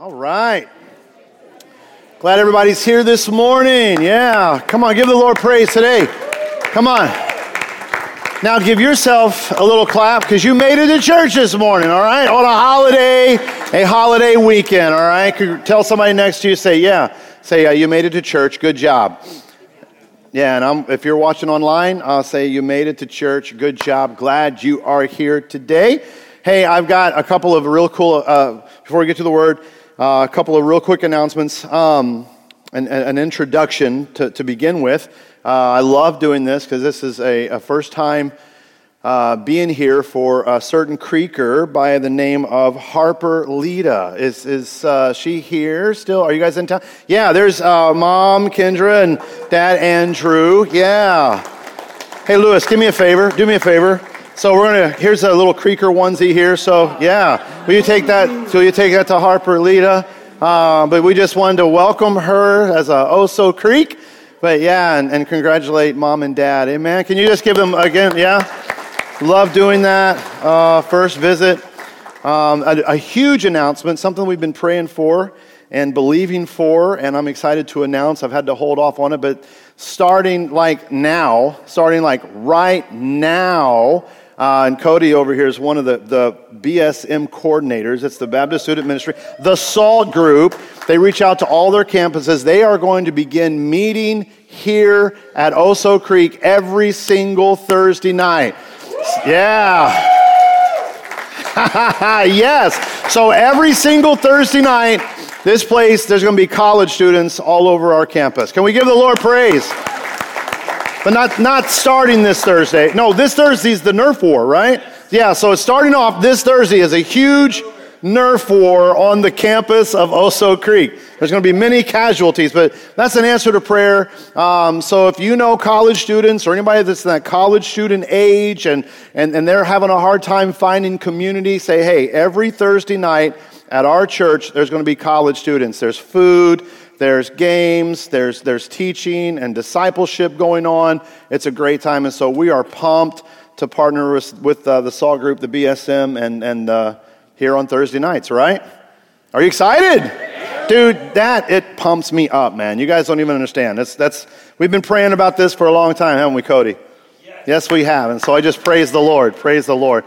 All right. Glad everybody's here this morning. Yeah. Come on, give the Lord praise today. Come on. Now give yourself a little clap because you made it to church this morning, all right? On a holiday, a holiday weekend, all right? Tell somebody next to you, say, yeah. Say, uh, you made it to church. Good job. Yeah, and I'm, if you're watching online, I'll say you made it to church. Good job. Glad you are here today. Hey, I've got a couple of real cool, uh, before we get to the word, uh, a couple of real quick announcements, um, an, an, introduction to, to begin with. Uh, I love doing this because this is a, a first time uh, being here for a certain creeker by the name of Harper Lita. Is, is uh, she here still? Are you guys in town? Yeah, there's uh, mom, Kendra, and dad, Andrew. Yeah. Hey, Lewis, give me a favor. Do me a favor. So we're gonna. Here's a little creeker onesie here. So yeah, will you take that? So you take that to Harper Lita. Uh, but we just wanted to welcome her as a Oso Creek. But yeah, and, and congratulate mom and dad. Amen. Can you just give them again? Yeah. Love doing that. Uh, first visit. Um, a, a huge announcement. Something we've been praying for and believing for, and I'm excited to announce. I've had to hold off on it, but starting like now, starting like right now, uh, and Cody over here is one of the, the BSM coordinators. It's the Baptist Student Ministry. The SALT group, they reach out to all their campuses. They are going to begin meeting here at Oso Creek every single Thursday night. Yeah. yes. So every single Thursday night, this place, there's going to be college students all over our campus. Can we give the Lord praise? But not, not starting this Thursday. No, this Thursday is the Nerf War, right? Yeah, so it's starting off this Thursday is a huge Nerf war on the campus of Oso Creek. There's going to be many casualties, but that's an answer to prayer. Um, so if you know college students or anybody that's in that college student age and, and, and they're having a hard time finding community, say, hey, every Thursday night at our church, there's going to be college students. There's food, there's games, there's, there's teaching and discipleship going on. It's a great time. And so we are pumped to partner with, with uh, the SALT group, the BSM, and, and uh, here on Thursday nights, right? Are you excited? Dude, that, it pumps me up, man. You guys don't even understand. That's, that's, we've been praying about this for a long time, haven't we, Cody? Yes. yes, we have. And so I just praise the Lord. Praise the Lord.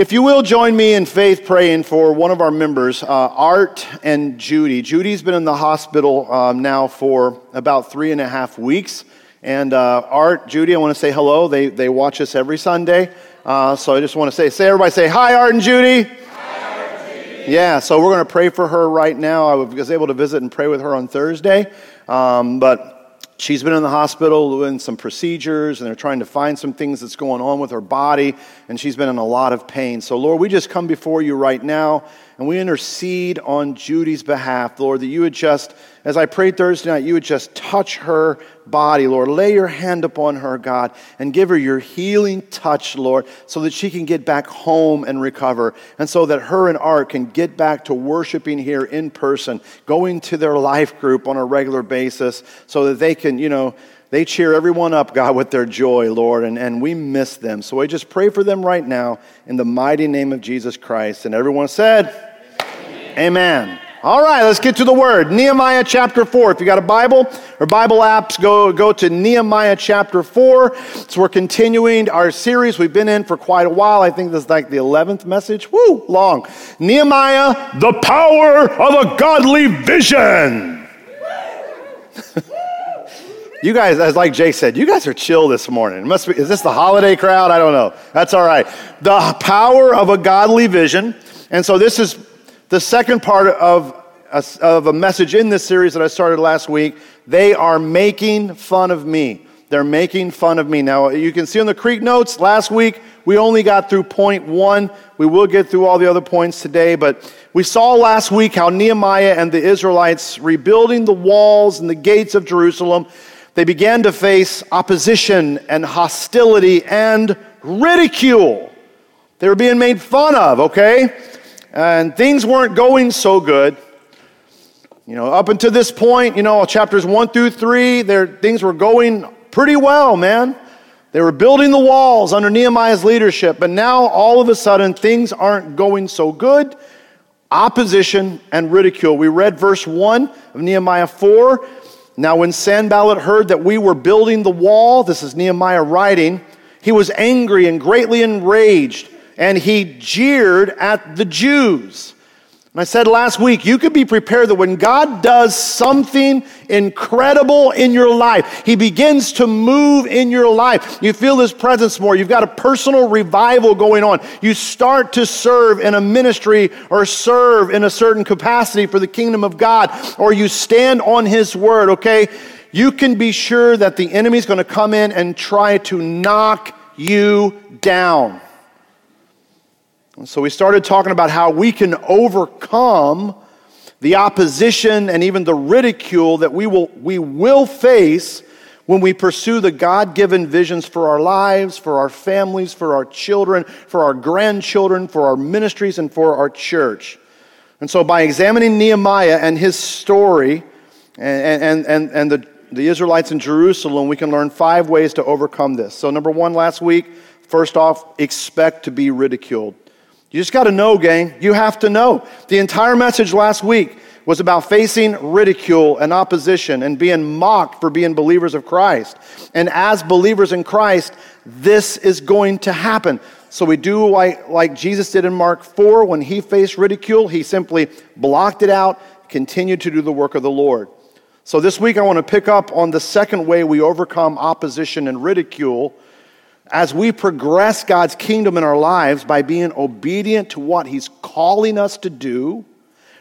If you will join me in faith praying for one of our members, uh, Art and Judy. Judy's been in the hospital um, now for about three and a half weeks. And uh, Art, Judy, I want to say hello. They, they watch us every Sunday. Uh, so I just want to say, say everybody say, hi, Art and Judy. Hi, Art and Judy. Yeah, so we're going to pray for her right now. I was able to visit and pray with her on Thursday. Um, but she's been in the hospital doing some procedures and they're trying to find some things that's going on with her body and she's been in a lot of pain. So lord we just come before you right now and we intercede on judy's behalf lord that you would just as I prayed Thursday night, you would just touch her body, Lord. Lay your hand upon her, God, and give her your healing touch, Lord, so that she can get back home and recover. And so that her and Art can get back to worshiping here in person, going to their life group on a regular basis, so that they can, you know, they cheer everyone up, God, with their joy, Lord, and, and we miss them. So I just pray for them right now in the mighty name of Jesus Christ. And everyone said, Amen. All right, let's get to the word. Nehemiah chapter 4. If you got a Bible or Bible apps, go, go to Nehemiah chapter 4. So we're continuing our series we've been in for quite a while. I think this is like the 11th message. Woo, long. Nehemiah, the power of a godly vision. you guys, as like Jay said, you guys are chill this morning. It must be, is this the holiday crowd? I don't know. That's all right. The power of a godly vision. And so this is the second part of a, of a message in this series that I started last week, they are making fun of me. They're making fun of me. Now, you can see on the Creek notes, last week we only got through point one. We will get through all the other points today, but we saw last week how Nehemiah and the Israelites rebuilding the walls and the gates of Jerusalem, they began to face opposition and hostility and ridicule. They were being made fun of, okay? And things weren't going so good. You know, up until this point, you know, chapters one through three, there things were going pretty well, man. They were building the walls under Nehemiah's leadership, but now all of a sudden things aren't going so good. opposition and ridicule. We read verse 1 of Nehemiah 4. Now, when Sanballat heard that we were building the wall, this is Nehemiah writing, he was angry and greatly enraged, and he jeered at the Jews. And I said last week, you could be prepared that when God does something incredible in your life, He begins to move in your life. You feel His presence more. You've got a personal revival going on. You start to serve in a ministry or serve in a certain capacity for the kingdom of God, or you stand on His word, okay? You can be sure that the enemy's going to come in and try to knock you down. And so we started talking about how we can overcome the opposition and even the ridicule that we will, we will face when we pursue the God given visions for our lives, for our families, for our children, for our grandchildren, for our ministries, and for our church. And so, by examining Nehemiah and his story and, and, and, and the, the Israelites in Jerusalem, we can learn five ways to overcome this. So, number one, last week, first off, expect to be ridiculed. You just got to know, gang. You have to know. The entire message last week was about facing ridicule and opposition and being mocked for being believers of Christ. And as believers in Christ, this is going to happen. So we do like, like Jesus did in Mark 4 when he faced ridicule, he simply blocked it out, continued to do the work of the Lord. So this week I want to pick up on the second way we overcome opposition and ridicule as we progress God's kingdom in our lives by being obedient to what He's calling us to do,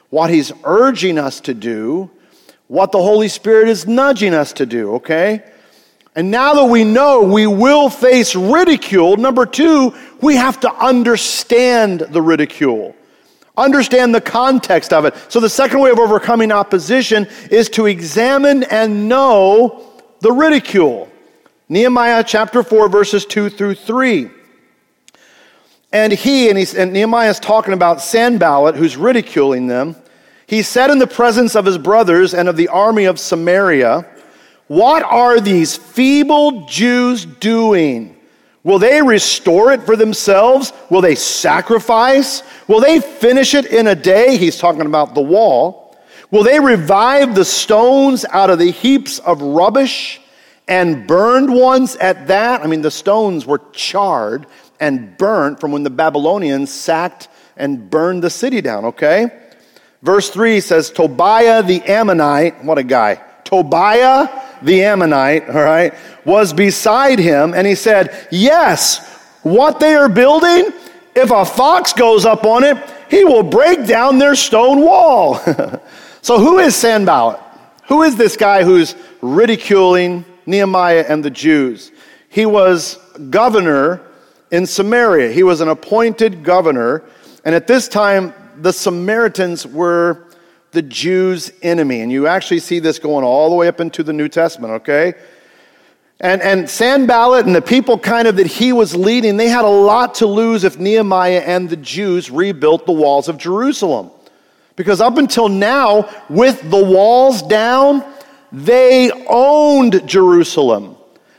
what He's urging us to do, what the Holy Spirit is nudging us to do, okay? And now that we know we will face ridicule, number two, we have to understand the ridicule. Understand the context of it. So, the second way of overcoming opposition is to examine and know the ridicule. Nehemiah chapter 4, verses 2 through 3. And he, and, and Nehemiah is talking about Sanballat, who's ridiculing them. He said in the presence of his brothers and of the army of Samaria, What are these feeble Jews doing? Will they restore it for themselves? Will they sacrifice? Will they finish it in a day? He's talking about the wall. Will they revive the stones out of the heaps of rubbish? And burned ones at that. I mean, the stones were charred and burnt from when the Babylonians sacked and burned the city down, okay? Verse 3 says, Tobiah the Ammonite, what a guy. Tobiah the Ammonite, all right, was beside him, and he said, Yes, what they are building, if a fox goes up on it, he will break down their stone wall. so, who is Sanballat? Who is this guy who's ridiculing Nehemiah and the Jews. He was governor in Samaria. He was an appointed governor. And at this time, the Samaritans were the Jews' enemy. And you actually see this going all the way up into the New Testament, okay? And, and Sanballat and the people kind of that he was leading, they had a lot to lose if Nehemiah and the Jews rebuilt the walls of Jerusalem. Because up until now, with the walls down, they owned Jerusalem.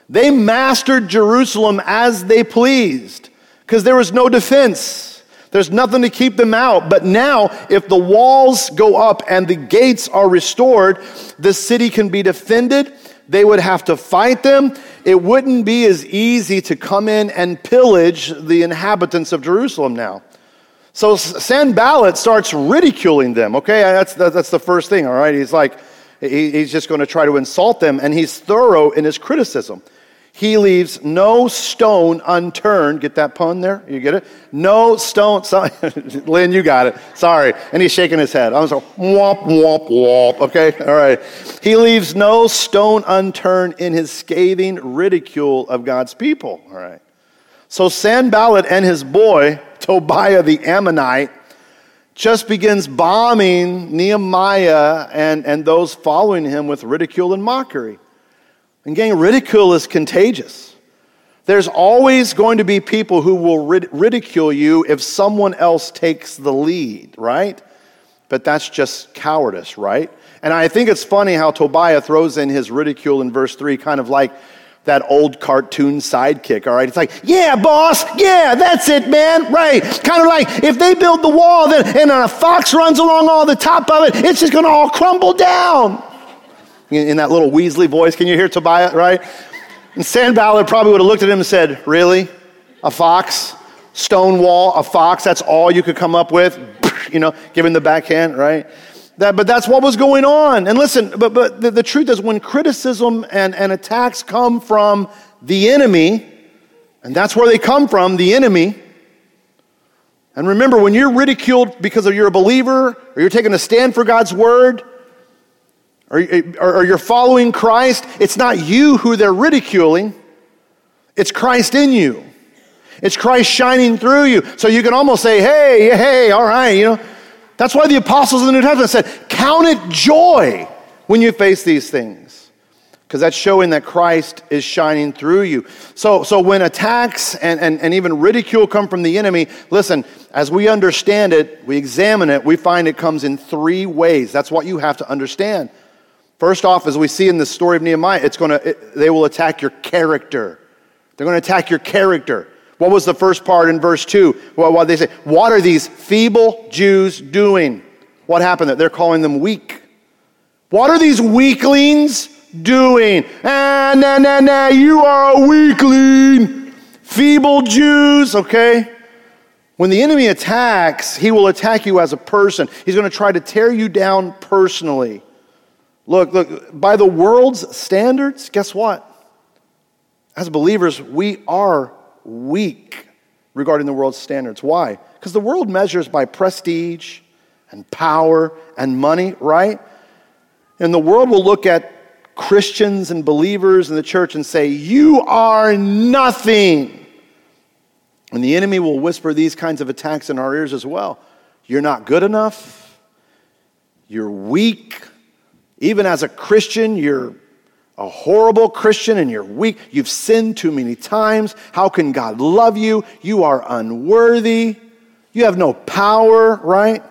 They mastered Jerusalem as they pleased because there was no defense. There's nothing to keep them out. But now, if the walls go up and the gates are restored, the city can be defended. They would have to fight them. It wouldn't be as easy to come in and pillage the inhabitants of Jerusalem now. So Sanballat starts ridiculing them. Okay, that's, that's the first thing, all right? He's like, He's just going to try to insult them, and he's thorough in his criticism. He leaves no stone unturned. Get that pun there? You get it? No stone. So, Lynn, you got it. Sorry. And he's shaking his head. I was like, womp, womp, womp. Okay? All right. He leaves no stone unturned in his scathing ridicule of God's people. All right. So Sanballat and his boy, Tobiah the Ammonite, just begins bombing Nehemiah and, and those following him with ridicule and mockery. And gang, ridicule is contagious. There's always going to be people who will rid- ridicule you if someone else takes the lead, right? But that's just cowardice, right? And I think it's funny how Tobiah throws in his ridicule in verse 3, kind of like that old cartoon sidekick, all right? It's like, yeah, boss, yeah, that's it, man, right. Kind of like if they build the wall then, and a fox runs along all the top of it, it's just gonna all crumble down. In, in that little Weasley voice, can you hear Tobiah, right? And Sanballat probably would have looked at him and said, really? A fox? Stone wall, a fox, that's all you could come up with? You know, giving the backhand, right? That, but that's what was going on. And listen, but, but the, the truth is, when criticism and, and attacks come from the enemy, and that's where they come from, the enemy. And remember, when you're ridiculed because of you're a believer, or you're taking a stand for God's word, or, or, or you're following Christ, it's not you who they're ridiculing, it's Christ in you. It's Christ shining through you. So you can almost say, hey, hey, all right, you know. That's why the apostles in the New Testament said, Count it joy when you face these things. Because that's showing that Christ is shining through you. So, so when attacks and, and, and even ridicule come from the enemy, listen, as we understand it, we examine it, we find it comes in three ways. That's what you have to understand. First off, as we see in the story of Nehemiah, it's gonna, it, they will attack your character. They're going to attack your character. What was the first part in verse 2? Well, what they say, what are these feeble Jews doing? What happened? They're calling them weak. What are these weaklings doing? Ah, nah, nah, nah, you are a weakling. Feeble Jews, okay? When the enemy attacks, he will attack you as a person. He's going to try to tear you down personally. Look, look, by the world's standards, guess what? As believers, we are weak regarding the world's standards. Why? Because the world measures by prestige and power and money, right? And the world will look at Christians and believers in the church and say, You are nothing. And the enemy will whisper these kinds of attacks in our ears as well. You're not good enough. You're weak. Even as a Christian, you're a horrible Christian and you're weak. You've sinned too many times. How can God love you? You are unworthy. You have no power, right?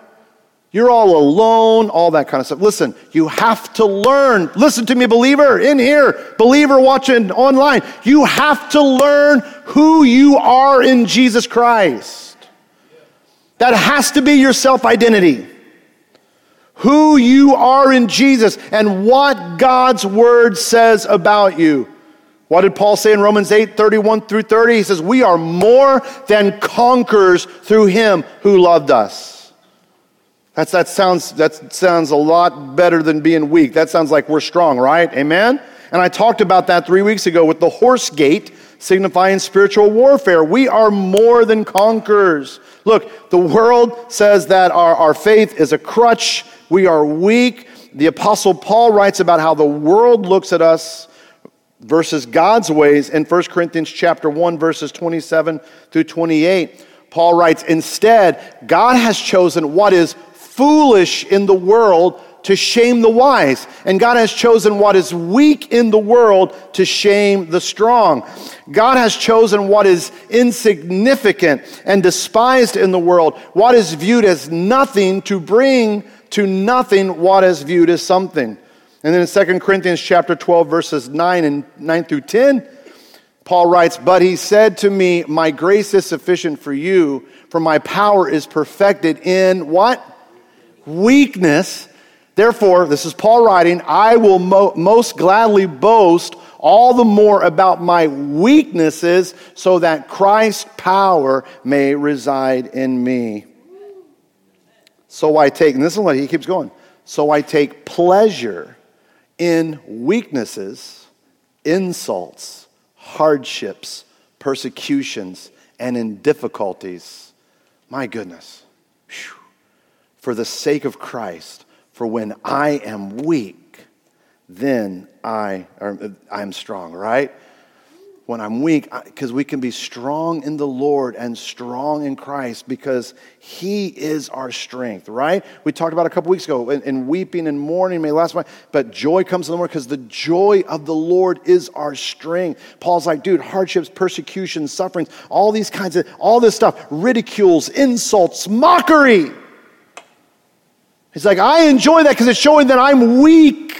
You're all alone, all that kind of stuff. Listen, you have to learn. Listen to me, believer, in here, believer watching online. You have to learn who you are in Jesus Christ. That has to be your self identity who you are in Jesus and what God's word says about you. What did Paul say in Romans 8 31 through 30? He says, We are more than conquerors through him who loved us. That's, that, sounds, that sounds a lot better than being weak. That sounds like we're strong, right? Amen? And I talked about that three weeks ago with the horse gate signifying spiritual warfare. We are more than conquerors. Look, the world says that our, our faith is a crutch we are weak. The Apostle Paul writes about how the world looks at us versus God's ways in 1 Corinthians chapter 1 verses 27 through 28. Paul writes, "Instead, God has chosen what is foolish in the world to shame the wise, and God has chosen what is weak in the world to shame the strong. God has chosen what is insignificant and despised in the world, what is viewed as nothing to bring to nothing what is viewed as something. And then in 2 Corinthians chapter 12 verses 9 and 9 through 10, Paul writes, "But he said to me, my grace is sufficient for you, for my power is perfected in what? Weakness. Therefore, this is Paul writing, I will mo- most gladly boast all the more about my weaknesses so that Christ's power may reside in me." So I take, and this is what he keeps going. So I take pleasure in weaknesses, insults, hardships, persecutions, and in difficulties. My goodness. Whew. For the sake of Christ, for when I am weak, then I, uh, I am strong, right? When I'm weak, because we can be strong in the Lord and strong in Christ because He is our strength, right? We talked about a couple weeks ago, and, weeping and mourning may last, but joy comes in the morning because the joy of the Lord is our strength. Paul's like, dude, hardships, persecutions, sufferings, all these kinds of, all this stuff, ridicules, insults, mockery. He's like, I enjoy that because it's showing that I'm weak,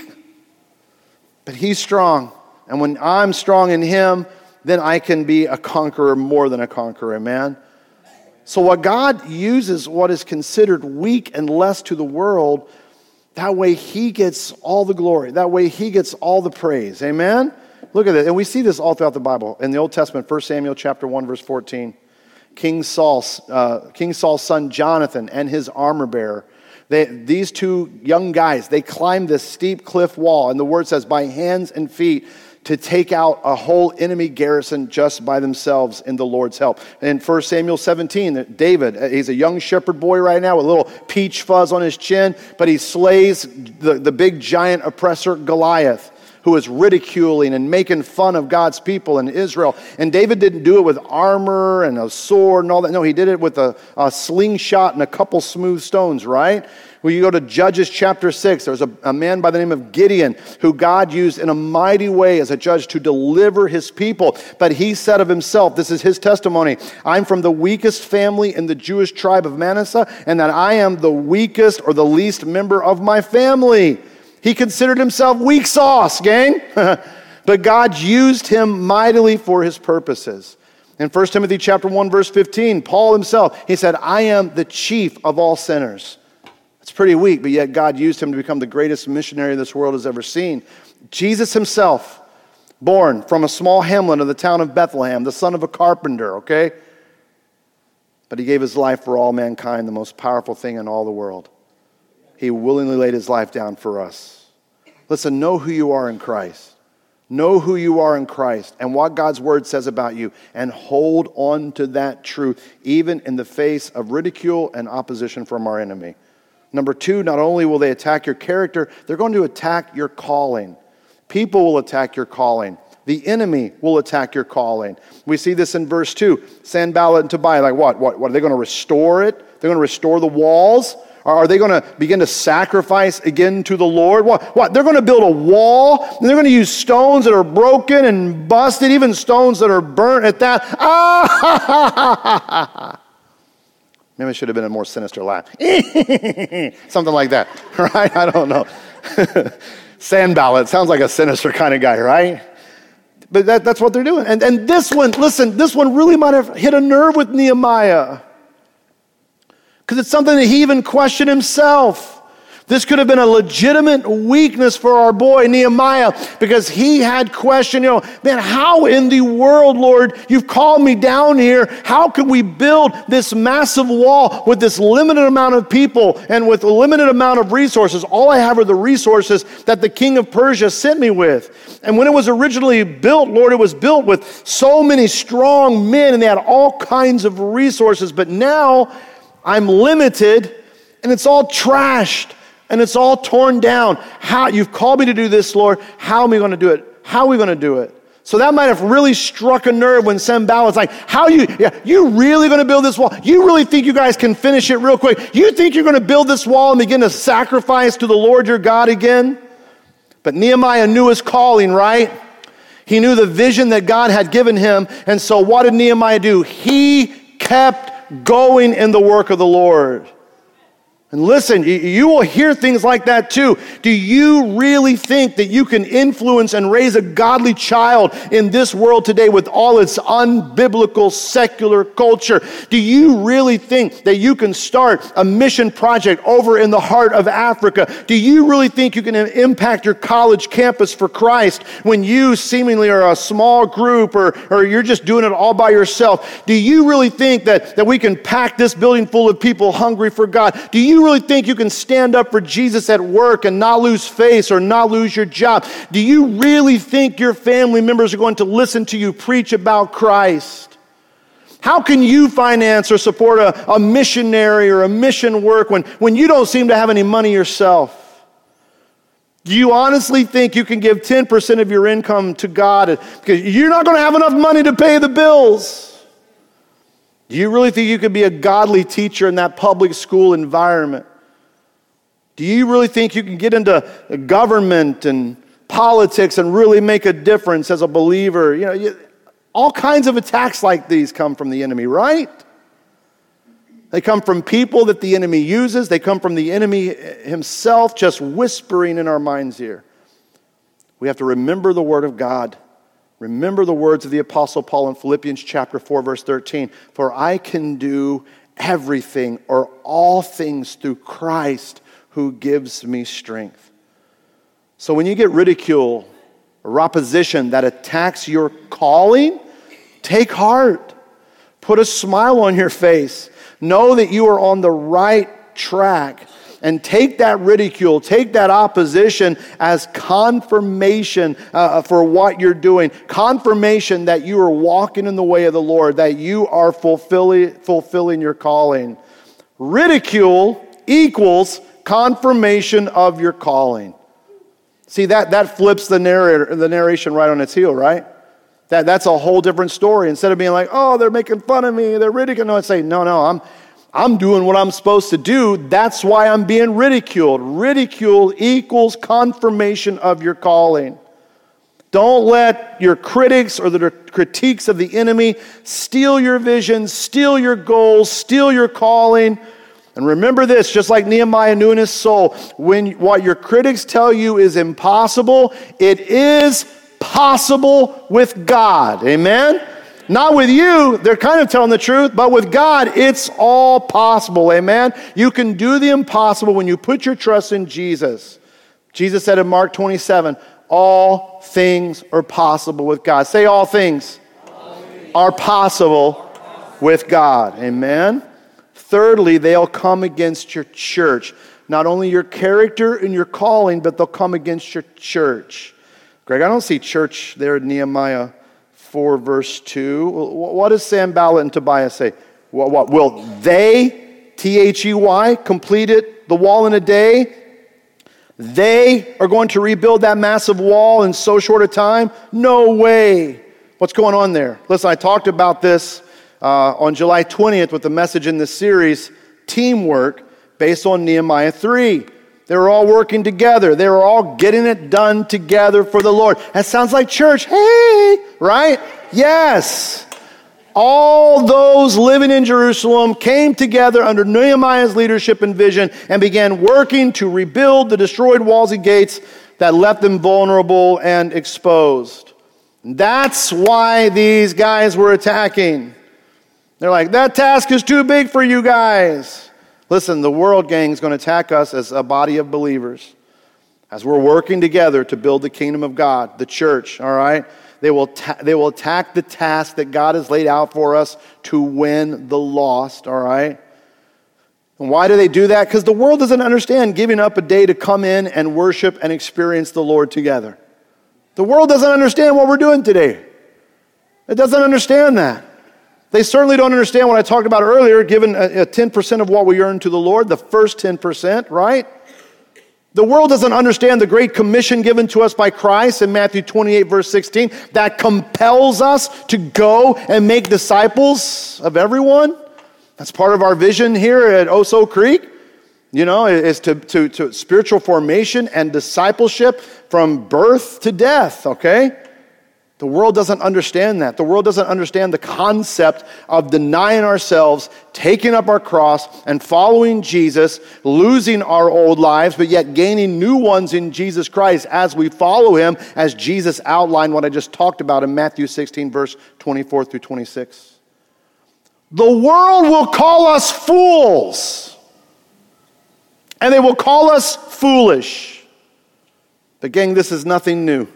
but He's strong. And when I'm strong in Him, then I can be a conqueror more than a conqueror, man. So, what God uses what is considered weak and less to the world, that way He gets all the glory. That way He gets all the praise. Amen? Look at it. And we see this all throughout the Bible. In the Old Testament, 1 Samuel chapter 1, verse 14. King, Saul, uh, King Saul's son Jonathan and his armor bearer. They, these two young guys, they climbed this steep cliff wall, and the word says, by hands and feet to take out a whole enemy garrison just by themselves in the Lord's help. In 1 Samuel 17, David, he's a young shepherd boy right now with a little peach fuzz on his chin, but he slays the, the big giant oppressor Goliath who is ridiculing and making fun of God's people in Israel. And David didn't do it with armor and a sword and all that. No, he did it with a, a slingshot and a couple smooth stones, right? When you go to Judges chapter 6, there's a, a man by the name of Gideon who God used in a mighty way as a judge to deliver his people. But he said of himself, this is his testimony I'm from the weakest family in the Jewish tribe of Manasseh, and that I am the weakest or the least member of my family. He considered himself weak sauce, gang. but God used him mightily for his purposes. In 1 Timothy chapter 1 verse 15, Paul himself, he said, "I am the chief of all sinners." It's pretty weak, but yet God used him to become the greatest missionary this world has ever seen. Jesus himself, born from a small hamlet of the town of Bethlehem, the son of a carpenter, okay? But he gave his life for all mankind, the most powerful thing in all the world. He willingly laid his life down for us. Listen, know who you are in Christ. Know who you are in Christ and what God's word says about you, and hold on to that truth, even in the face of ridicule and opposition from our enemy. Number two, not only will they attack your character, they're going to attack your calling. People will attack your calling. The enemy will attack your calling. We see this in verse 2. Sanballat and Tobiah, like what? What, what are they going to restore it? They're going to restore the walls? Are they going to begin to sacrifice again to the Lord? What? what? They're going to build a wall and they're going to use stones that are broken and busted, even stones that are burnt at that. Ah! Maybe it should have been a more sinister laugh. Something like that, right? I don't know. Sanballat sounds like a sinister kind of guy, right? But that, that's what they're doing. And, and this one, listen, this one really might have hit a nerve with Nehemiah because it's something that he even questioned himself. This could have been a legitimate weakness for our boy Nehemiah because he had questioned, you know, man, how in the world, Lord, you've called me down here. How can we build this massive wall with this limited amount of people and with a limited amount of resources? All I have are the resources that the king of Persia sent me with. And when it was originally built, Lord, it was built with so many strong men and they had all kinds of resources. But now I'm limited and it's all trashed and it's all torn down. How you've called me to do this, Lord. How am I going to do it? How are we going to do it? So that might have really struck a nerve when Sanballat's like, how you, yeah, you really going to build this wall? You really think you guys can finish it real quick? You think you're going to build this wall and begin to sacrifice to the Lord your God again? But Nehemiah knew his calling, right? He knew the vision that God had given him. And so what did Nehemiah do? He kept going in the work of the Lord. And listen, you will hear things like that too. Do you really think that you can influence and raise a godly child in this world today with all its unbiblical secular culture? Do you really think that you can start a mission project over in the heart of Africa? Do you really think you can impact your college campus for Christ when you seemingly are a small group or, or you're just doing it all by yourself? Do you really think that, that we can pack this building full of people hungry for God? Do you you really think you can stand up for Jesus at work and not lose face or not lose your job? Do you really think your family members are going to listen to you preach about Christ? How can you finance or support a, a missionary or a mission work when, when you don't seem to have any money yourself? Do you honestly think you can give 10% of your income to God because you're not going to have enough money to pay the bills? Do you really think you could be a godly teacher in that public school environment? Do you really think you can get into government and politics and really make a difference as a believer? You know, all kinds of attacks like these come from the enemy, right? They come from people that the enemy uses. They come from the enemy himself just whispering in our minds here. We have to remember the Word of God. Remember the words of the Apostle Paul in Philippians chapter 4, verse 13. For I can do everything or all things through Christ who gives me strength. So when you get ridicule or opposition that attacks your calling, take heart. Put a smile on your face. Know that you are on the right track and take that ridicule, take that opposition as confirmation uh, for what you're doing, confirmation that you are walking in the way of the Lord, that you are fulfilling, fulfilling your calling. Ridicule equals confirmation of your calling. See, that, that flips the, narrator, the narration right on its heel, right? That, that's a whole different story. Instead of being like, oh, they're making fun of me, they're ridiculing, no, I'd say, no, no, I'm, I'm doing what I'm supposed to do. That's why I'm being ridiculed. Ridicule equals confirmation of your calling. Don't let your critics or the critiques of the enemy steal your vision, steal your goals, steal your calling. And remember this, just like Nehemiah knew in his soul, when what your critics tell you is impossible, it is possible with God. Amen? Not with you, they're kind of telling the truth, but with God, it's all possible. Amen? You can do the impossible when you put your trust in Jesus. Jesus said in Mark 27, all things are possible with God. Say, all things, all things. are possible with God. Amen? Thirdly, they'll come against your church. Not only your character and your calling, but they'll come against your church. Greg, I don't see church there in Nehemiah 4, verse 2. What does Sanballat and Tobiah say? What, what will they, T H E Y, complete it, the wall in a day? They are going to rebuild that massive wall in so short a time? No way. What's going on there? Listen, I talked about this uh, on July 20th with the message in this series, Teamwork, based on Nehemiah 3. They were all working together. They were all getting it done together for the Lord. That sounds like church. Hey, right? Yes. All those living in Jerusalem came together under Nehemiah's leadership and vision and began working to rebuild the destroyed walls and gates that left them vulnerable and exposed. That's why these guys were attacking. They're like, that task is too big for you guys. Listen, the world gang is going to attack us as a body of believers. As we're working together to build the kingdom of God, the church, all right? They will, ta- they will attack the task that God has laid out for us to win the lost, all right? And why do they do that? Because the world doesn't understand giving up a day to come in and worship and experience the Lord together. The world doesn't understand what we're doing today. It doesn't understand that. They certainly don't understand what I talked about earlier, given a, a 10% of what we earn to the Lord, the first 10%, right? The world doesn't understand the great commission given to us by Christ in Matthew 28, verse 16, that compels us to go and make disciples of everyone. That's part of our vision here at Oso Creek. You know, is to, to, to spiritual formation and discipleship from birth to death, okay? The world doesn't understand that. The world doesn't understand the concept of denying ourselves, taking up our cross, and following Jesus, losing our old lives, but yet gaining new ones in Jesus Christ as we follow him, as Jesus outlined what I just talked about in Matthew 16, verse 24 through 26. The world will call us fools, and they will call us foolish. But, gang, this is nothing new.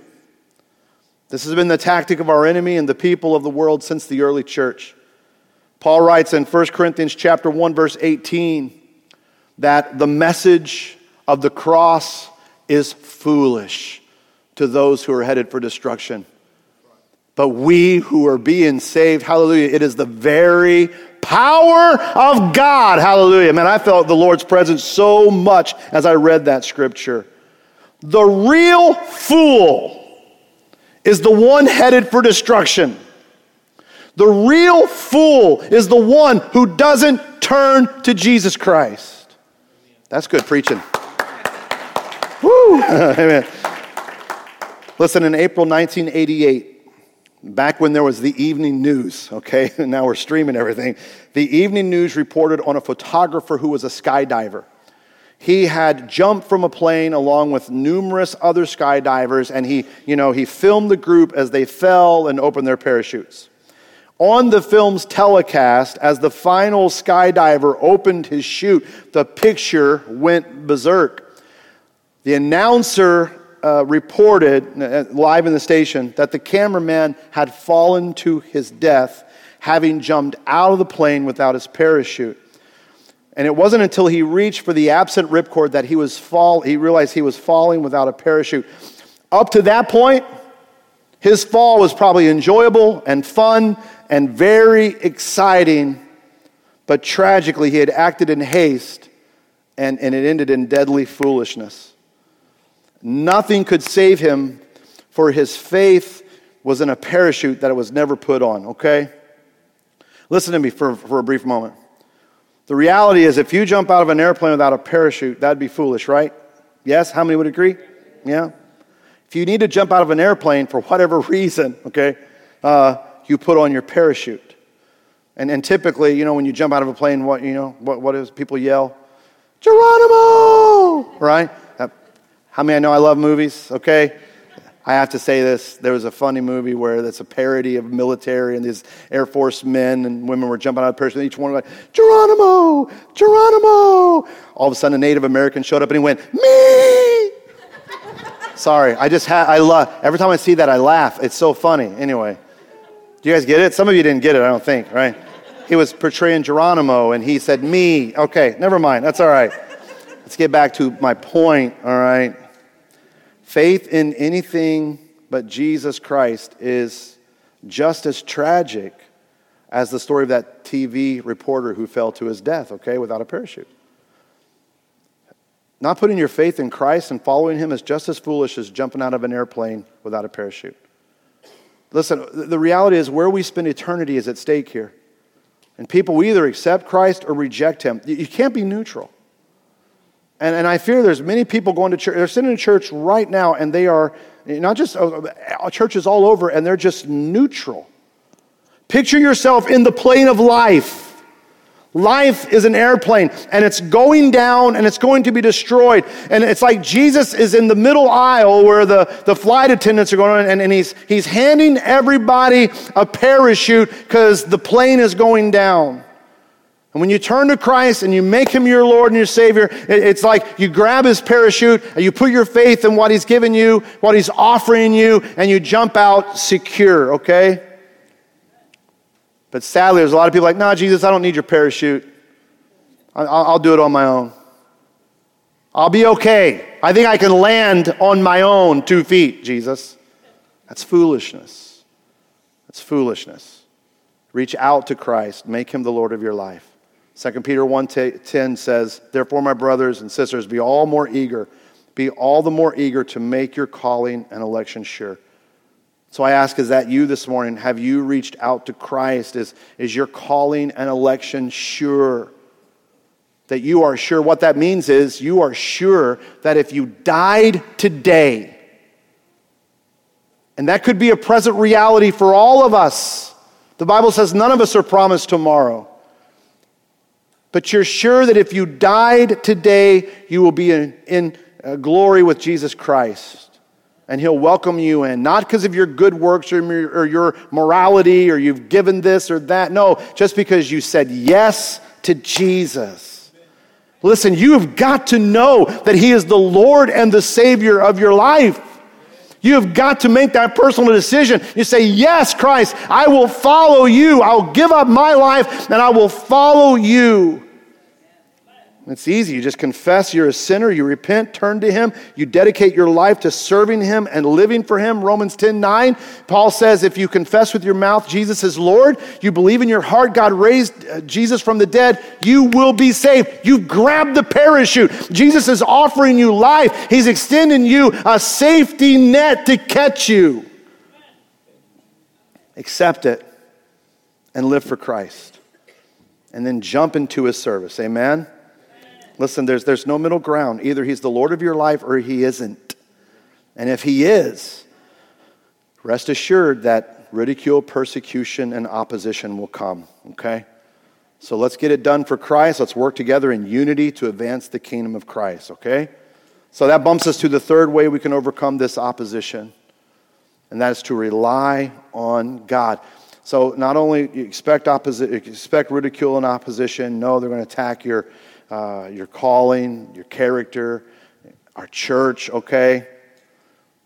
This has been the tactic of our enemy and the people of the world since the early church. Paul writes in 1 Corinthians chapter 1 verse 18 that the message of the cross is foolish to those who are headed for destruction. But we who are being saved, hallelujah, it is the very power of God, hallelujah. Man, I felt the Lord's presence so much as I read that scripture. The real fool is the one headed for destruction. The real fool is the one who doesn't turn to Jesus Christ. That's good preaching. Woo! Amen. Listen, in April 1988, back when there was the evening news, okay, now we're streaming everything, the evening news reported on a photographer who was a skydiver. He had jumped from a plane along with numerous other skydivers, and he, you know, he filmed the group as they fell and opened their parachutes. On the film's telecast, as the final skydiver opened his chute, the picture went berserk. The announcer uh, reported uh, live in the station that the cameraman had fallen to his death, having jumped out of the plane without his parachute. And it wasn't until he reached for the absent ripcord that he was fall, he realized he was falling without a parachute. Up to that point, his fall was probably enjoyable and fun and very exciting, but tragically, he had acted in haste and, and it ended in deadly foolishness. Nothing could save him, for his faith was in a parachute that it was never put on, okay? Listen to me for, for a brief moment. The reality is, if you jump out of an airplane without a parachute, that'd be foolish, right? Yes? How many would agree? Yeah? If you need to jump out of an airplane for whatever reason, okay, uh, you put on your parachute. And, and typically, you know, when you jump out of a plane, what, you know, what, what is people yell? Geronimo! Right? How many I know I love movies, okay? I have to say this. There was a funny movie where it's a parody of military, and these Air Force men and women were jumping out of parachute, and each one was like, Geronimo! Geronimo! All of a sudden, a Native American showed up and he went, Me! Sorry, I just had, I love, every time I see that, I laugh. It's so funny. Anyway, do you guys get it? Some of you didn't get it, I don't think, right? He was portraying Geronimo, and he said, Me. Okay, never mind. That's all right. Let's get back to my point, all right? Faith in anything but Jesus Christ is just as tragic as the story of that TV reporter who fell to his death, okay, without a parachute. Not putting your faith in Christ and following Him is just as foolish as jumping out of an airplane without a parachute. Listen, the reality is where we spend eternity is at stake here. And people either accept Christ or reject Him. You can't be neutral. And, and I fear there's many people going to church, they're sitting in church right now and they are not just uh, churches all over and they're just neutral. Picture yourself in the plane of life. Life is an airplane and it's going down and it's going to be destroyed. And it's like Jesus is in the middle aisle where the, the flight attendants are going on and, and he's, he's handing everybody a parachute because the plane is going down. And when you turn to Christ and you make him your Lord and your Savior, it's like you grab his parachute and you put your faith in what he's given you, what he's offering you, and you jump out secure, okay? But sadly, there's a lot of people like, nah, Jesus, I don't need your parachute. I'll do it on my own. I'll be okay. I think I can land on my own two feet, Jesus. That's foolishness. That's foolishness. Reach out to Christ, make him the Lord of your life. 2 Peter 1:10 says, "Therefore my brothers and sisters, be all more eager, be all the more eager to make your calling and election sure." So I ask, is that you this morning? Have you reached out to Christ? Is, is your calling and election sure? That you are sure. What that means is you are sure that if you died today, and that could be a present reality for all of us. The Bible says none of us are promised tomorrow. But you're sure that if you died today, you will be in, in uh, glory with Jesus Christ. And he'll welcome you in. Not because of your good works or, or your morality or you've given this or that. No, just because you said yes to Jesus. Listen, you have got to know that He is the Lord and the Savior of your life. You have got to make that personal decision. You say, Yes, Christ, I will follow you. I'll give up my life and I will follow you. It's easy. You just confess you're a sinner, you repent, turn to Him, you dedicate your life to serving Him and living for Him. Romans 10 9. Paul says, if you confess with your mouth Jesus is Lord, you believe in your heart God raised uh, Jesus from the dead, you will be saved. You've grabbed the parachute. Jesus is offering you life, He's extending you a safety net to catch you. Accept it and live for Christ. And then jump into His service. Amen. Listen, there's, there's no middle ground. Either he's the Lord of your life or he isn't. And if he is, rest assured that ridicule, persecution, and opposition will come, okay? So let's get it done for Christ. Let's work together in unity to advance the kingdom of Christ, okay? So that bumps us to the third way we can overcome this opposition, and that is to rely on God. So not only you expect, opposi- expect ridicule and opposition, no, they're going to attack your, uh, your calling, your character, our church, okay?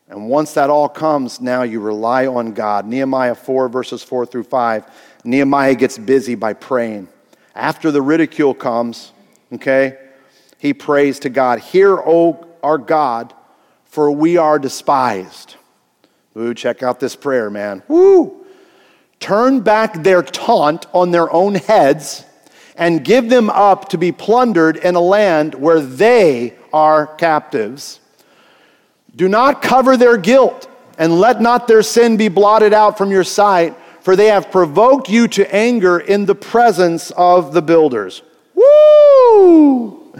And once that all comes, now you rely on God. Nehemiah 4, verses 4 through 5. Nehemiah gets busy by praying. After the ridicule comes, okay, he prays to God, Hear, O our God, for we are despised. Ooh, check out this prayer, man. Woo! Turn back their taunt on their own heads and give them up to be plundered in a land where they are captives. Do not cover their guilt, and let not their sin be blotted out from your sight, for they have provoked you to anger in the presence of the builders. Woo!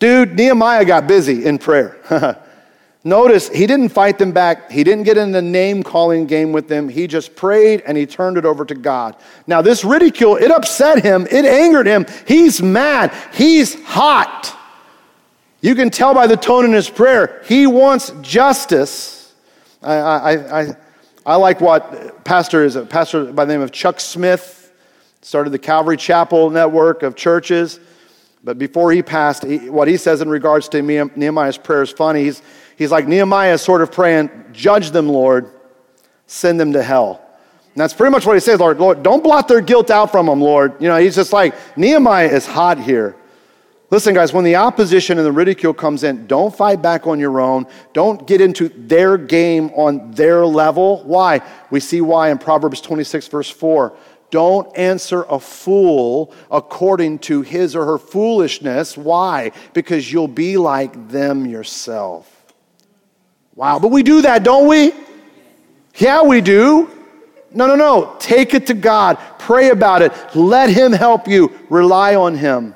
Dude, Nehemiah got busy in prayer. Notice he didn't fight them back. He didn't get in the name calling game with them. He just prayed and he turned it over to God. Now, this ridicule, it upset him. It angered him. He's mad. He's hot. You can tell by the tone in his prayer. He wants justice. I, I, I, I like what pastor is a pastor by the name of Chuck Smith started the Calvary Chapel network of churches. But before he passed, he, what he says in regards to Nehemiah's prayer is funny. He's, he's like Nehemiah sort of praying, Judge them, Lord, send them to hell. And that's pretty much what he says, Lord. Lord, don't blot their guilt out from them, Lord. You know, he's just like, Nehemiah is hot here. Listen, guys, when the opposition and the ridicule comes in, don't fight back on your own. Don't get into their game on their level. Why? We see why in Proverbs 26, verse 4. Don't answer a fool according to his or her foolishness. Why? Because you'll be like them yourself. Wow, but we do that, don't we? Yeah, we do. No, no, no. Take it to God. Pray about it. Let Him help you. Rely on Him.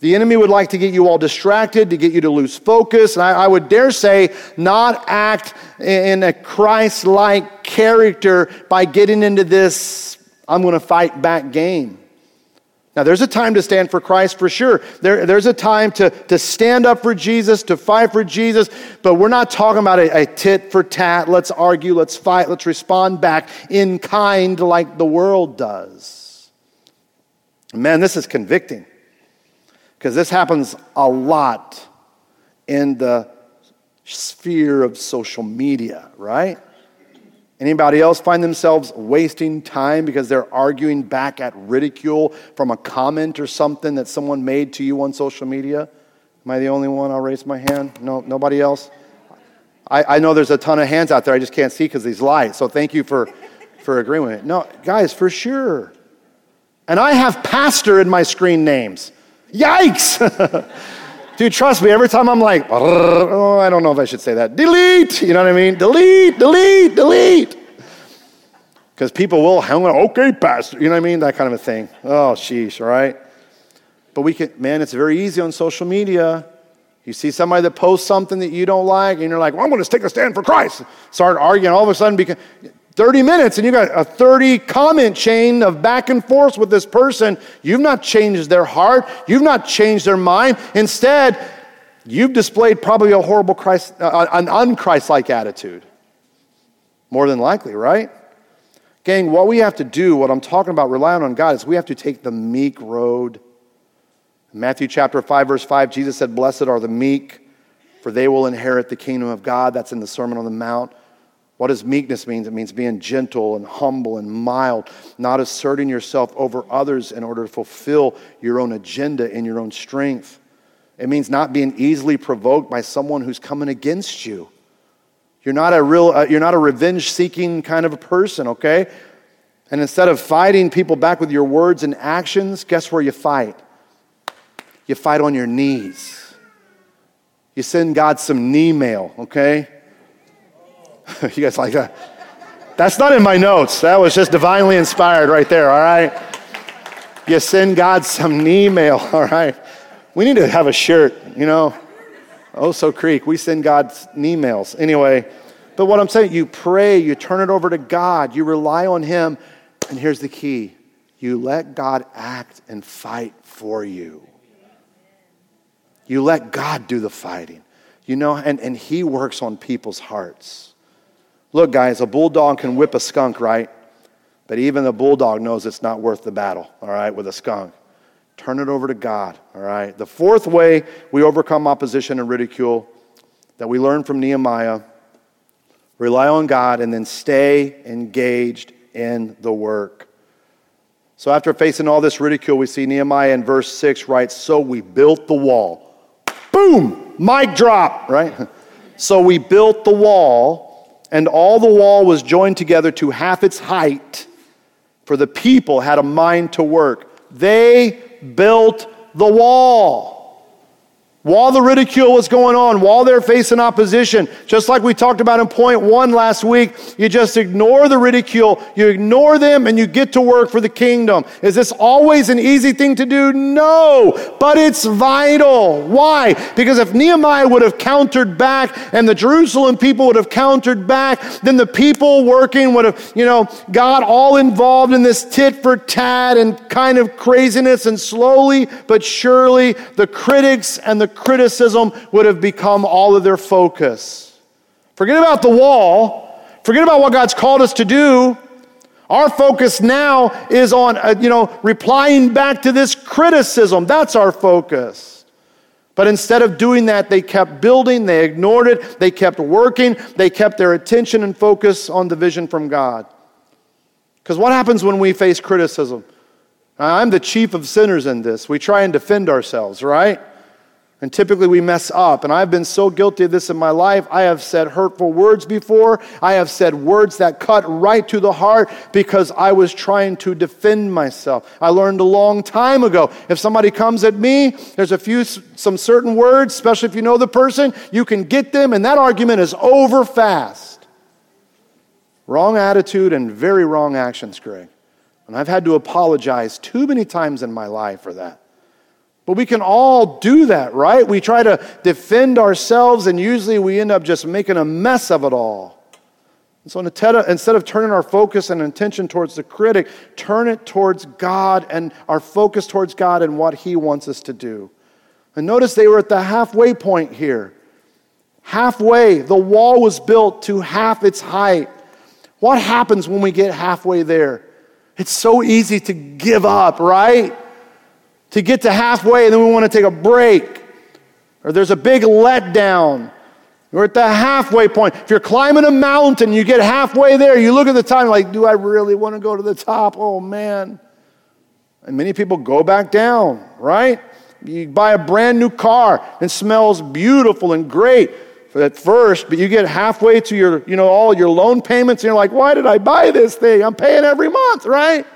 The enemy would like to get you all distracted, to get you to lose focus. And I, I would dare say, not act in a Christ like character by getting into this, I'm going to fight back game. Now, there's a time to stand for Christ for sure. There, there's a time to, to stand up for Jesus, to fight for Jesus, but we're not talking about a, a tit for tat. Let's argue, let's fight, let's respond back in kind like the world does. Man, this is convicting. Because this happens a lot in the sphere of social media, right? Anybody else find themselves wasting time because they're arguing back at ridicule from a comment or something that someone made to you on social media? Am I the only one? I'll raise my hand. No, nobody else? I, I know there's a ton of hands out there. I just can't see because these lights. So thank you for, for agreeing with it. No, guys, for sure. And I have pastor in my screen names. Yikes! Dude, trust me, every time I'm like, oh, I don't know if I should say that. Delete! You know what I mean? Delete, delete, delete. Because people will hang on, okay, Pastor. You know what I mean? That kind of a thing. Oh, sheesh, all right? But we can, man, it's very easy on social media. You see somebody that posts something that you don't like, and you're like, well, I'm going to take a stand for Christ. Start arguing. All of a sudden, because 30 minutes and you got a 30 comment chain of back and forth with this person. You've not changed their heart. You've not changed their mind. Instead, you've displayed probably a horrible Christ, uh, an unchrist-like attitude. More than likely, right? Gang, what we have to do, what I'm talking about relying on God, is we have to take the meek road. Matthew chapter 5, verse 5, Jesus said, Blessed are the meek, for they will inherit the kingdom of God. That's in the Sermon on the Mount. What does meekness mean? It means being gentle and humble and mild, not asserting yourself over others in order to fulfill your own agenda and your own strength. It means not being easily provoked by someone who's coming against you. You're not a real, uh, you're not a revenge-seeking kind of a person, okay? And instead of fighting people back with your words and actions, guess where you fight? You fight on your knees. You send God some knee mail, okay? you guys like that? That's not in my notes. That was just divinely inspired right there, all right? You send God some email, all right? We need to have a shirt, you know? Oh, so Creek, we send God emails. Anyway, but what I'm saying, you pray, you turn it over to God, you rely on Him, and here's the key You let God act and fight for you. You let God do the fighting. You know, and, and He works on people's hearts. Look, guys, a bulldog can whip a skunk, right? But even the bulldog knows it's not worth the battle, all right, with a skunk. Turn it over to God, all right? The fourth way we overcome opposition and ridicule that we learn from Nehemiah rely on God and then stay engaged in the work. So, after facing all this ridicule, we see Nehemiah in verse 6 writes, So we built the wall. Boom! Mic drop, right? So we built the wall, and all the wall was joined together to half its height, for the people had a mind to work. They built the wall. While the ridicule was going on, while they're facing opposition, just like we talked about in point one last week, you just ignore the ridicule, you ignore them, and you get to work for the kingdom. Is this always an easy thing to do? No, but it's vital. Why? Because if Nehemiah would have countered back and the Jerusalem people would have countered back, then the people working would have, you know, got all involved in this tit for tat and kind of craziness, and slowly but surely the critics and the criticism would have become all of their focus. Forget about the wall. Forget about what God's called us to do. Our focus now is on, uh, you know, replying back to this criticism. That's our focus. But instead of doing that, they kept building, they ignored it, they kept working, they kept their attention and focus on the vision from God. Because what happens when we face criticism? I'm the chief of sinners in this. We try and defend ourselves, right? And typically we mess up. And I've been so guilty of this in my life. I have said hurtful words before. I have said words that cut right to the heart because I was trying to defend myself. I learned a long time ago. If somebody comes at me, there's a few, some certain words, especially if you know the person, you can get them, and that argument is over fast. Wrong attitude and very wrong actions, Greg. And I've had to apologize too many times in my life for that. But we can all do that, right? We try to defend ourselves, and usually we end up just making a mess of it all. And so instead of turning our focus and attention towards the critic, turn it towards God and our focus towards God and what He wants us to do. And notice they were at the halfway point here. Halfway, the wall was built to half its height. What happens when we get halfway there? It's so easy to give up, right? To get to halfway and then we want to take a break. Or there's a big letdown. We're at the halfway point. If you're climbing a mountain, you get halfway there, you look at the time like, do I really want to go to the top? Oh man. And many people go back down, right? You buy a brand new car and smells beautiful and great at first, but you get halfway to your, you know, all your loan payments and you're like, why did I buy this thing? I'm paying every month, right?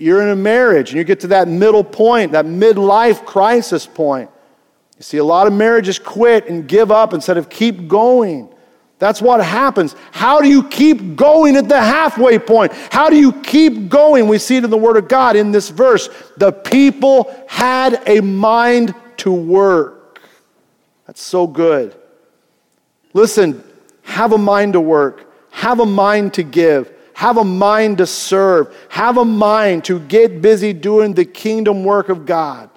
You're in a marriage and you get to that middle point, that midlife crisis point. You see, a lot of marriages quit and give up instead of keep going. That's what happens. How do you keep going at the halfway point? How do you keep going? We see it in the Word of God in this verse. The people had a mind to work. That's so good. Listen, have a mind to work, have a mind to give. Have a mind to serve. Have a mind to get busy doing the kingdom work of God.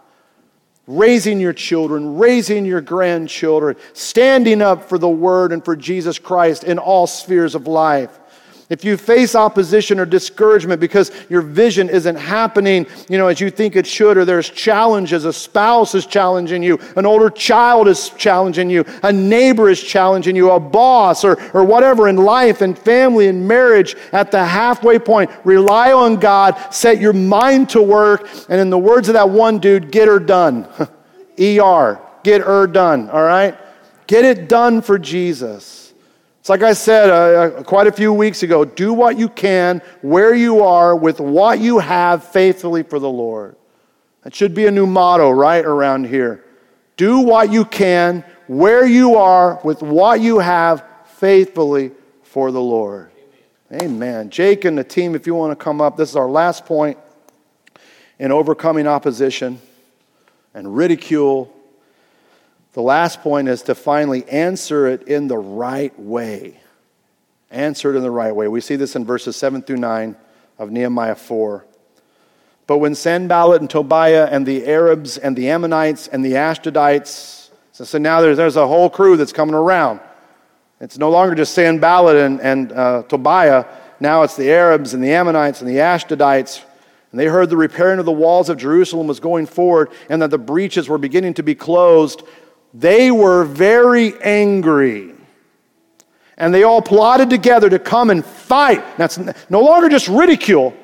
Raising your children, raising your grandchildren, standing up for the word and for Jesus Christ in all spheres of life. If you face opposition or discouragement because your vision isn't happening, you know, as you think it should, or there's challenges, a spouse is challenging you, an older child is challenging you, a neighbor is challenging you, a boss, or, or whatever in life and family and marriage, at the halfway point, rely on God, set your mind to work, and in the words of that one dude, get her done. ER, get her done, all right? Get it done for Jesus. It's like I said uh, uh, quite a few weeks ago do what you can, where you are, with what you have, faithfully for the Lord. That should be a new motto right around here. Do what you can, where you are, with what you have, faithfully for the Lord. Amen. Amen. Jake and the team, if you want to come up, this is our last point in overcoming opposition and ridicule the last point is to finally answer it in the right way. Answer it in the right way. We see this in verses 7 through 9. of Nehemiah 4. But when Sanballat and Tobiah and the Arabs and the Ammonites and the Ashdodites, so, so now there's, there's a whole crew that's coming around. It's no longer just Sanballat and, and uh, Tobiah. Now it's the Arabs and the Ammonites and the Ashdodites. And they heard the repairing of the walls of Jerusalem was going forward and that the breaches were beginning to be closed. They were very angry. And they all plotted together to come and fight. That's no longer just ridicule.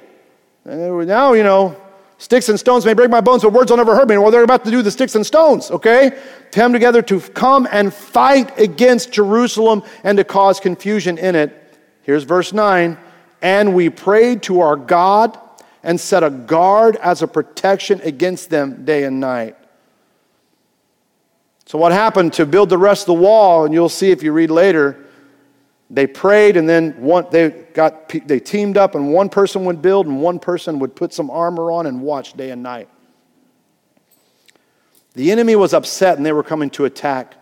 Now, you know, sticks and stones may break my bones, but words will never hurt me. Well, they're about to do the sticks and stones, okay? Come together to come and fight against Jerusalem and to cause confusion in it. Here's verse 9. And we prayed to our God and set a guard as a protection against them day and night. So, what happened to build the rest of the wall, and you'll see if you read later, they prayed and then one, they, got, they teamed up and one person would build and one person would put some armor on and watch day and night. The enemy was upset and they were coming to attack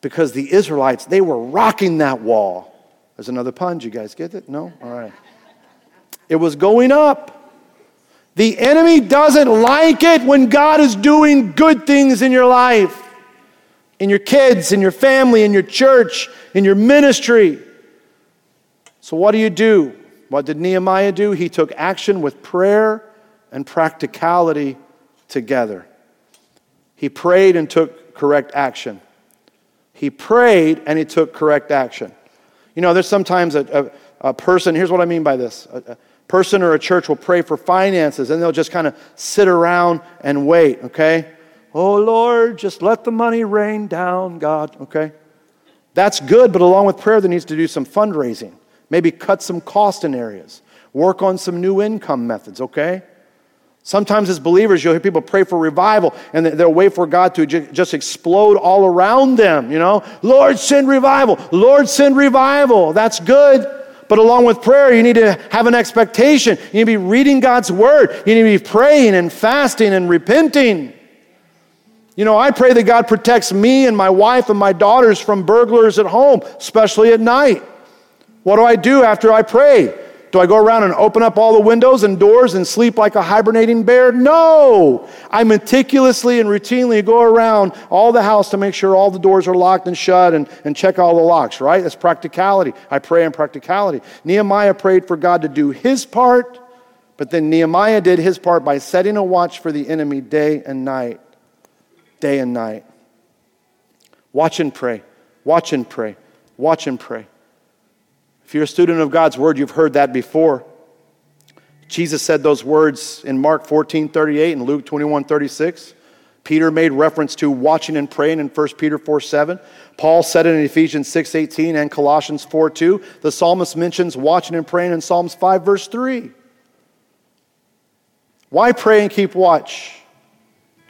because the Israelites, they were rocking that wall. There's another pun. You guys get it? No? All right. It was going up. The enemy doesn't like it when God is doing good things in your life in your kids, in your family, in your church, in your ministry. So, what do you do? What did Nehemiah do? He took action with prayer and practicality together. He prayed and took correct action. He prayed and he took correct action. You know, there's sometimes a, a, a person, here's what I mean by this a, a person or a church will pray for finances and they'll just kind of sit around and wait, okay? Oh Lord, just let the money rain down, God, okay? That's good, but along with prayer, there needs to do some fundraising. Maybe cut some cost in areas. Work on some new income methods, okay? Sometimes as believers, you'll hear people pray for revival and they'll wait for God to just explode all around them, you know? Lord, send revival. Lord, send revival. That's good. But along with prayer, you need to have an expectation. You need to be reading God's word. You need to be praying and fasting and repenting. You know, I pray that God protects me and my wife and my daughters from burglars at home, especially at night. What do I do after I pray? Do I go around and open up all the windows and doors and sleep like a hibernating bear? No. I meticulously and routinely go around all the house to make sure all the doors are locked and shut and, and check all the locks, right? That's practicality. I pray in practicality. Nehemiah prayed for God to do his part, but then Nehemiah did his part by setting a watch for the enemy day and night day and night. Watch and pray. Watch and pray. Watch and pray. If you're a student of God's word, you've heard that before. Jesus said those words in Mark 14 38 and Luke 21 36. Peter made reference to watching and praying in 1 Peter 4 7. Paul said it in Ephesians 6 18 and Colossians 4 2. The psalmist mentions watching and praying in Psalms 5 verse 3. Why pray and keep watch?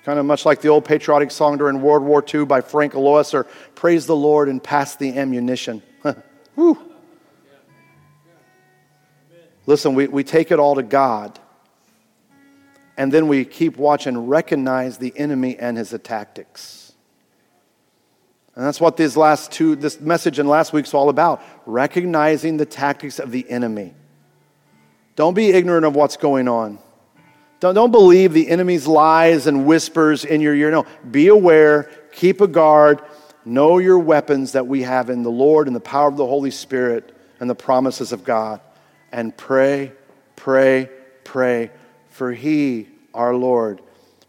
Kind of much like the old patriotic song during World War II by Frank Alois, Praise the Lord and Pass the Ammunition. Whew. Listen, we, we take it all to God, and then we keep watch and recognize the enemy and his tactics. And that's what this last two, this message in last week's all about recognizing the tactics of the enemy. Don't be ignorant of what's going on. Don't, don't believe the enemy's lies and whispers in your ear. No, be aware, keep a guard, know your weapons that we have in the Lord and the power of the Holy Spirit and the promises of God. And pray, pray, pray, for He, our Lord,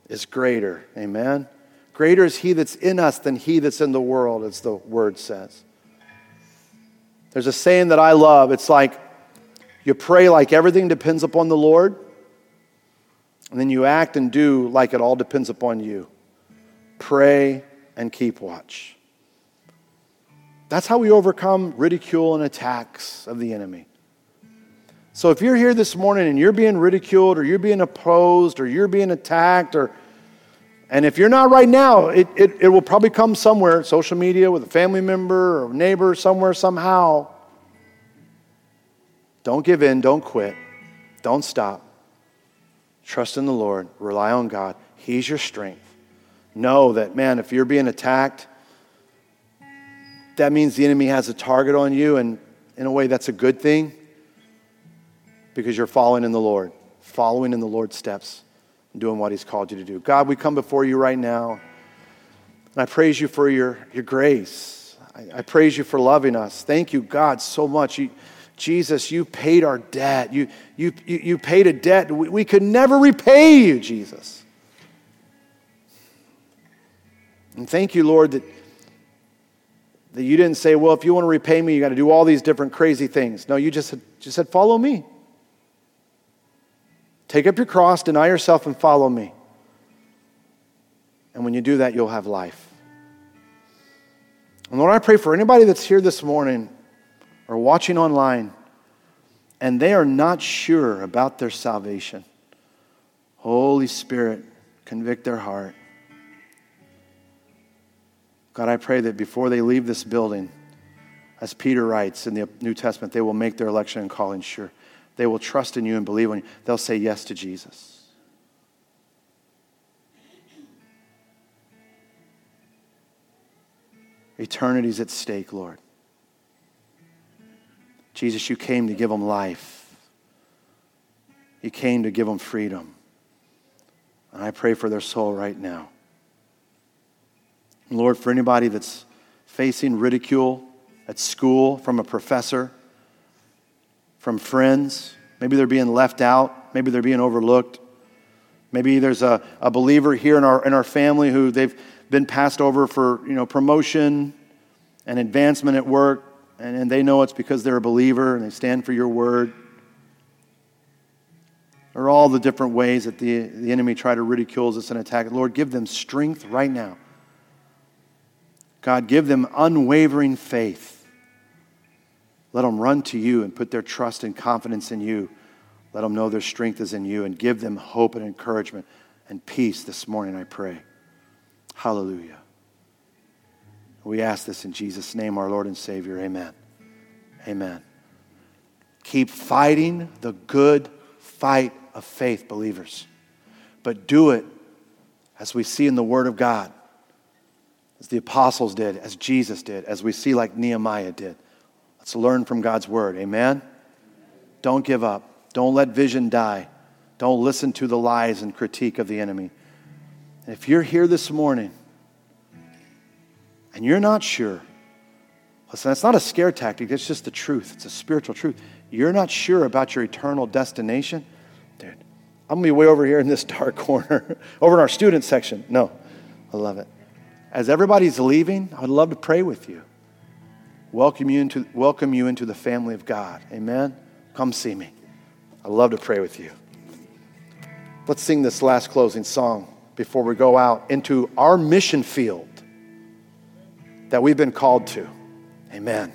is greater. Amen. Greater is He that's in us than He that's in the world, as the word says. There's a saying that I love. It's like you pray like everything depends upon the Lord, and then you act and do like it all depends upon you. Pray and keep watch. That's how we overcome ridicule and attacks of the enemy. So if you're here this morning and you're being ridiculed or you're being opposed or you're being attacked or and if you're not right now, it, it, it will probably come somewhere, social media, with a family member or neighbor, somewhere, somehow. Don't give in, don't quit, don't stop. Trust in the Lord, rely on God. He's your strength. Know that, man, if you're being attacked, that means the enemy has a target on you, and in a way, that's a good thing. because you're following in the Lord, following in the Lord's steps, doing what He's called you to do. God, we come before you right now, and I praise you for your, your grace. I, I praise you for loving us. Thank you, God, so much. You, Jesus, you paid our debt. You, you, you, paid a debt we, we could never repay you, Jesus. And thank you, Lord, that, that you didn't say, well, if you want to repay me, you got to do all these different crazy things. No, you just said, just said, follow me. Take up your cross, deny yourself, and follow me. And when you do that, you'll have life. And Lord, I pray for anybody that's here this morning or watching online and they are not sure about their salvation. Holy Spirit, convict their heart. God, I pray that before they leave this building, as Peter writes in the New Testament, they will make their election and calling sure. They will trust in you and believe in you. They'll say yes to Jesus. Eternity's at stake, Lord. Jesus, you came to give them life. You came to give them freedom. And I pray for their soul right now. Lord, for anybody that's facing ridicule at school from a professor, from friends, maybe they're being left out, maybe they're being overlooked. Maybe there's a, a believer here in our, in our family who they've been passed over for you know, promotion and advancement at work, and, and they know it's because they're a believer and they stand for your word. Or all the different ways that the, the enemy try to ridicule us and attack. Lord, give them strength right now God, give them unwavering faith. Let them run to you and put their trust and confidence in you. Let them know their strength is in you and give them hope and encouragement and peace this morning, I pray. Hallelujah. We ask this in Jesus' name, our Lord and Savior. Amen. Amen. Keep fighting the good fight of faith, believers. But do it as we see in the Word of God as the apostles did, as Jesus did, as we see like Nehemiah did. Let's learn from God's word. Amen? Don't give up. Don't let vision die. Don't listen to the lies and critique of the enemy. And if you're here this morning and you're not sure, listen, that's not a scare tactic, it's just the truth. It's a spiritual truth. You're not sure about your eternal destination, dude, I'm gonna be way over here in this dark corner, over in our student section. No, I love it as everybody's leaving, I would love to pray with you. Welcome you into, welcome you into the family of God. Amen? Come see me. I'd love to pray with you. Let's sing this last closing song before we go out into our mission field that we've been called to. Amen.